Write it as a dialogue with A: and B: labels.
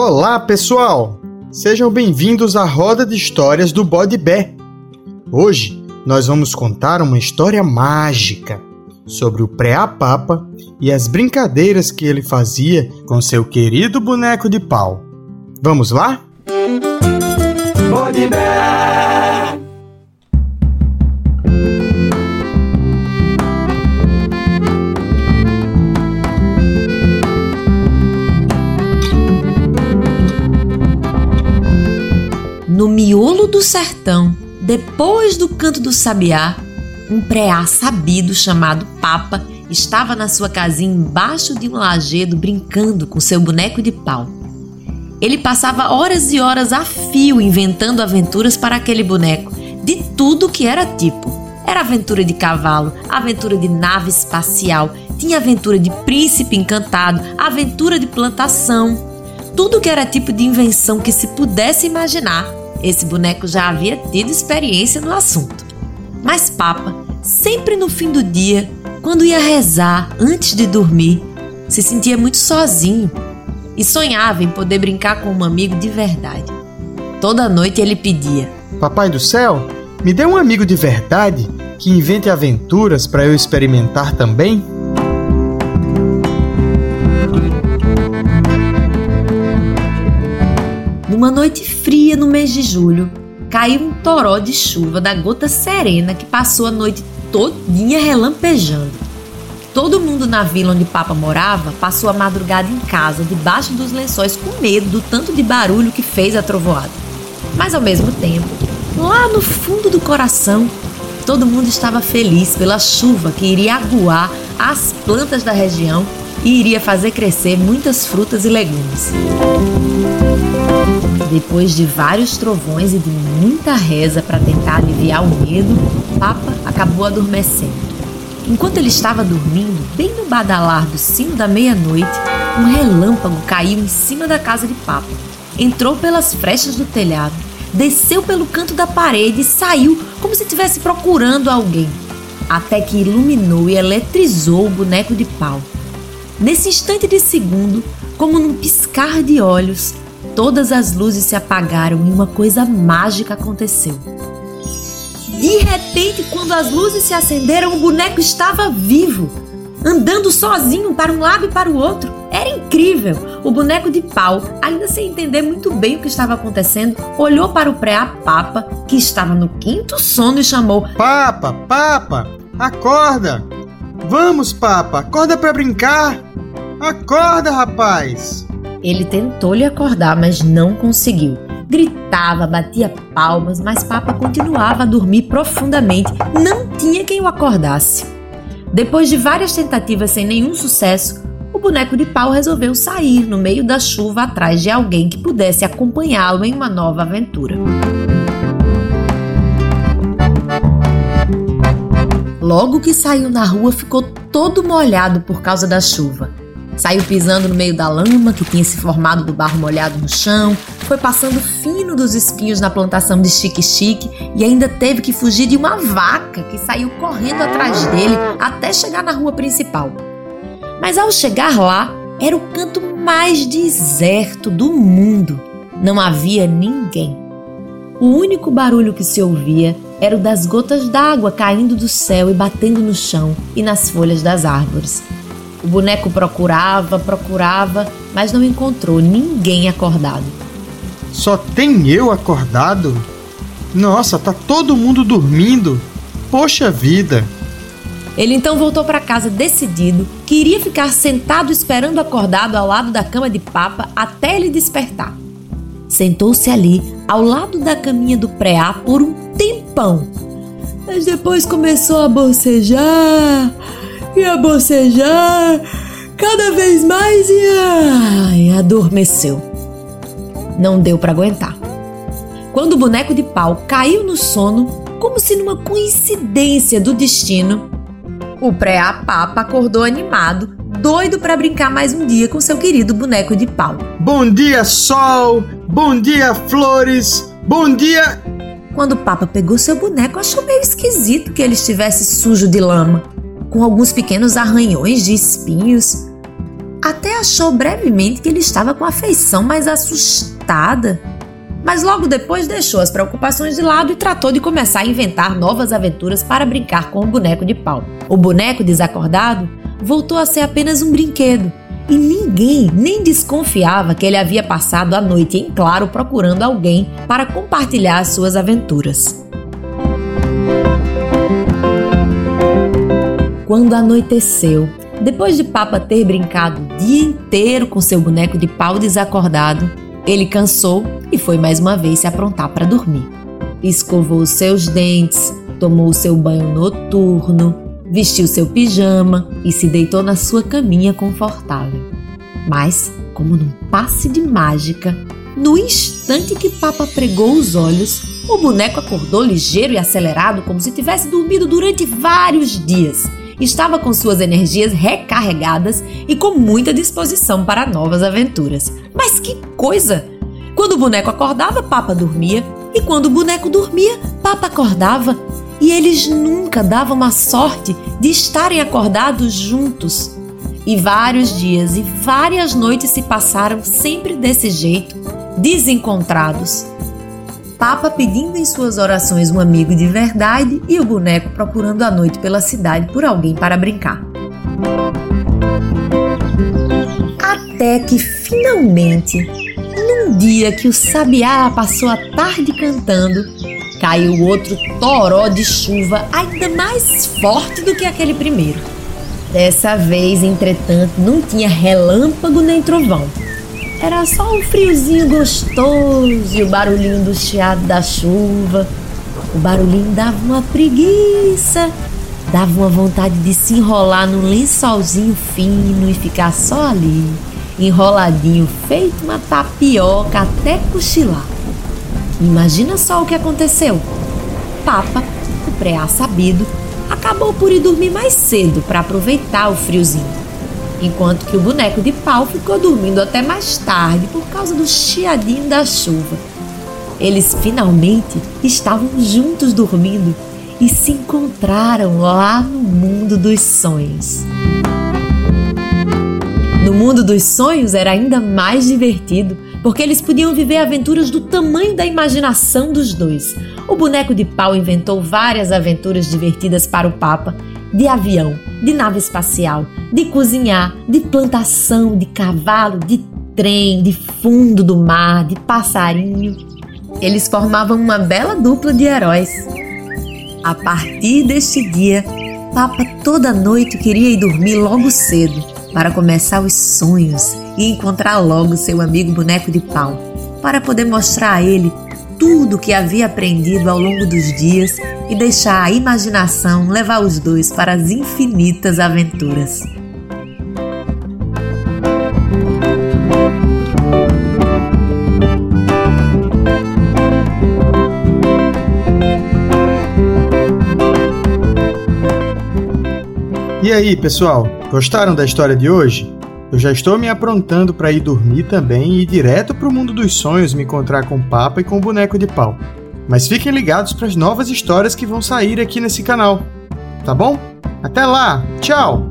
A: Olá, pessoal! Sejam bem-vindos à roda de histórias do Bode Bé. Hoje nós vamos contar uma história mágica sobre o pré-papa e as brincadeiras que ele fazia com seu querido boneco de pau. Vamos lá? Bode
B: No miolo do sertão, depois do canto do sabiá, um preá sabido chamado Papa estava na sua casinha embaixo de um lajedo brincando com seu boneco de pau. Ele passava horas e horas a fio inventando aventuras para aquele boneco, de tudo que era tipo. Era aventura de cavalo, aventura de nave espacial, tinha aventura de príncipe encantado, aventura de plantação. Tudo que era tipo de invenção que se pudesse imaginar esse boneco já havia tido experiência no assunto. Mas Papa, sempre no fim do dia, quando ia rezar antes de dormir, se sentia muito sozinho e sonhava em poder brincar com um amigo de verdade. Toda noite ele pedia:
A: Papai do céu, me dê um amigo de verdade que invente aventuras para eu experimentar também.
B: Numa noite fria no mês de julho, caiu um toró de chuva da gota serena que passou a noite todinha relampejando. Todo mundo na vila onde Papa morava passou a madrugada em casa, debaixo dos lençóis, com medo do tanto de barulho que fez a trovoada. Mas ao mesmo tempo, lá no fundo do coração, todo mundo estava feliz pela chuva que iria aguar as plantas da região e iria fazer crescer muitas frutas e legumes. Depois de vários trovões e de muita reza para tentar aliviar o medo, Papa acabou adormecendo. Enquanto ele estava dormindo, bem no badalar do sino da meia-noite, um relâmpago caiu em cima da casa de Papa. Entrou pelas frechas do telhado, desceu pelo canto da parede e saiu como se estivesse procurando alguém, até que iluminou e eletrizou o boneco de pau. Nesse instante de segundo, como num piscar de olhos, todas as luzes se apagaram e uma coisa mágica aconteceu. De repente, quando as luzes se acenderam, o boneco estava vivo, andando sozinho para um lado e para o outro. Era incrível! O boneco de pau, ainda sem entender muito bem o que estava acontecendo, olhou para o pré-papa, que estava no quinto sono, e chamou:
A: Papa, papa, acorda! Vamos, papa, acorda para brincar! Acorda, rapaz!
B: Ele tentou lhe acordar, mas não conseguiu. Gritava, batia palmas, mas Papa continuava a dormir profundamente. Não tinha quem o acordasse. Depois de várias tentativas sem nenhum sucesso, o boneco de pau resolveu sair no meio da chuva atrás de alguém que pudesse acompanhá-lo em uma nova aventura. Logo que saiu na rua, ficou todo molhado por causa da chuva. Saiu pisando no meio da lama que tinha se formado do barro molhado no chão, foi passando fino dos espinhos na plantação de chique-chique e ainda teve que fugir de uma vaca que saiu correndo atrás dele até chegar na rua principal. Mas ao chegar lá, era o canto mais deserto do mundo. Não havia ninguém. O único barulho que se ouvia era o das gotas d'água caindo do céu e batendo no chão e nas folhas das árvores. O boneco procurava, procurava, mas não encontrou ninguém acordado.
A: Só tem eu acordado? Nossa, tá todo mundo dormindo. Poxa vida!
B: Ele então voltou para casa decidido que iria ficar sentado esperando acordado ao lado da cama de papa até ele despertar. Sentou-se ali, ao lado da caminha do preá, por um tempão. Mas depois começou a bocejar e a bocejar cada vez mais e ai, adormeceu. Não deu para aguentar. Quando o boneco de pau caiu no sono, como se numa coincidência do destino, o pré-papa acordou animado, doido para brincar mais um dia com seu querido boneco de pau.
A: Bom dia, sol! Bom dia, flores! Bom dia!
B: Quando o Papa pegou seu boneco, achou meio esquisito que ele estivesse sujo de lama com alguns pequenos arranhões de espinhos. até achou brevemente que ele estava com a feição mais assustada. Mas logo depois deixou as preocupações de lado e tratou de começar a inventar novas aventuras para brincar com o boneco de pau. O boneco desacordado voltou a ser apenas um brinquedo e ninguém nem desconfiava que ele havia passado a noite em claro procurando alguém para compartilhar as suas aventuras. Quando anoiteceu, depois de Papa ter brincado o dia inteiro com seu boneco de pau desacordado, ele cansou e foi mais uma vez se aprontar para dormir. Escovou seus dentes, tomou seu banho noturno, vestiu seu pijama e se deitou na sua caminha confortável. Mas, como num passe de mágica, no instante que Papa pregou os olhos, o boneco acordou ligeiro e acelerado, como se tivesse dormido durante vários dias. Estava com suas energias recarregadas e com muita disposição para novas aventuras. Mas que coisa! Quando o boneco acordava, Papa dormia, e quando o boneco dormia, Papa acordava e eles nunca davam a sorte de estarem acordados juntos. E vários dias e várias noites se passaram sempre desse jeito, desencontrados. Papa pedindo em suas orações um amigo de verdade e o boneco procurando a noite pela cidade por alguém para brincar. Até que finalmente, num dia que o sabiá passou a tarde cantando, caiu outro toró de chuva ainda mais forte do que aquele primeiro. Dessa vez, entretanto, não tinha relâmpago nem trovão. Era só um friozinho gostoso e o barulhinho do chiado da chuva. O barulhinho dava uma preguiça, dava uma vontade de se enrolar num lençolzinho fino e ficar só ali, enroladinho, feito uma tapioca até cochilar. Imagina só o que aconteceu. Papa, o preá sabido, acabou por ir dormir mais cedo para aproveitar o friozinho, enquanto que o boneco de pau ficou dormindo até mais tarde por causa do chiadinho da chuva. Eles finalmente estavam juntos dormindo e se encontraram lá no mundo dos sonhos. No mundo dos sonhos era ainda mais divertido porque eles podiam viver aventuras do tamanho da imaginação dos dois. O boneco de pau inventou várias aventuras divertidas para o Papa, de avião, de nave espacial, de cozinhar, de plantação, de cavalo, de trem, de fundo do mar, de passarinho. Eles formavam uma bela dupla de heróis. A partir deste dia, Papa toda noite queria ir dormir logo cedo para começar os sonhos e encontrar logo seu amigo boneco de pau, para poder mostrar a ele tudo o que havia aprendido ao longo dos dias e deixar a imaginação levar os dois para as infinitas aventuras.
A: E aí, pessoal, gostaram da história de hoje? Eu já estou me aprontando para ir dormir também e ir direto para o mundo dos sonhos me encontrar com o Papa e com o boneco de pau. Mas fiquem ligados para as novas histórias que vão sair aqui nesse canal. Tá bom? Até lá! Tchau!